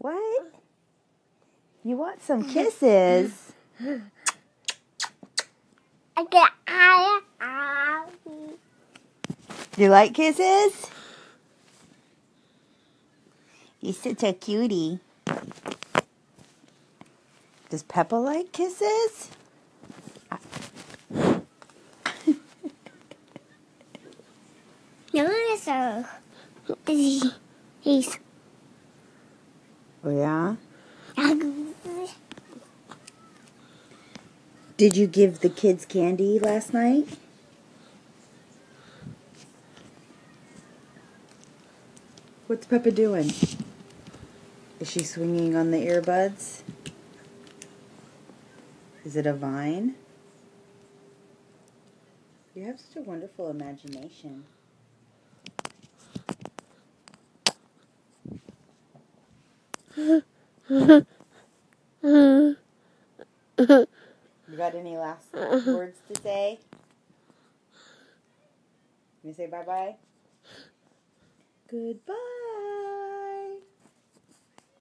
What? You want some kisses? I get hired. Do you like kisses? You're such a cutie. Does Peppa like kisses? No, so he's he's Oh, yeah? Did you give the kids candy last night? What's Peppa doing? Is she swinging on the earbuds? Is it a vine? You have such a wonderful imagination. You got any last words to say? You say bye bye? Goodbye.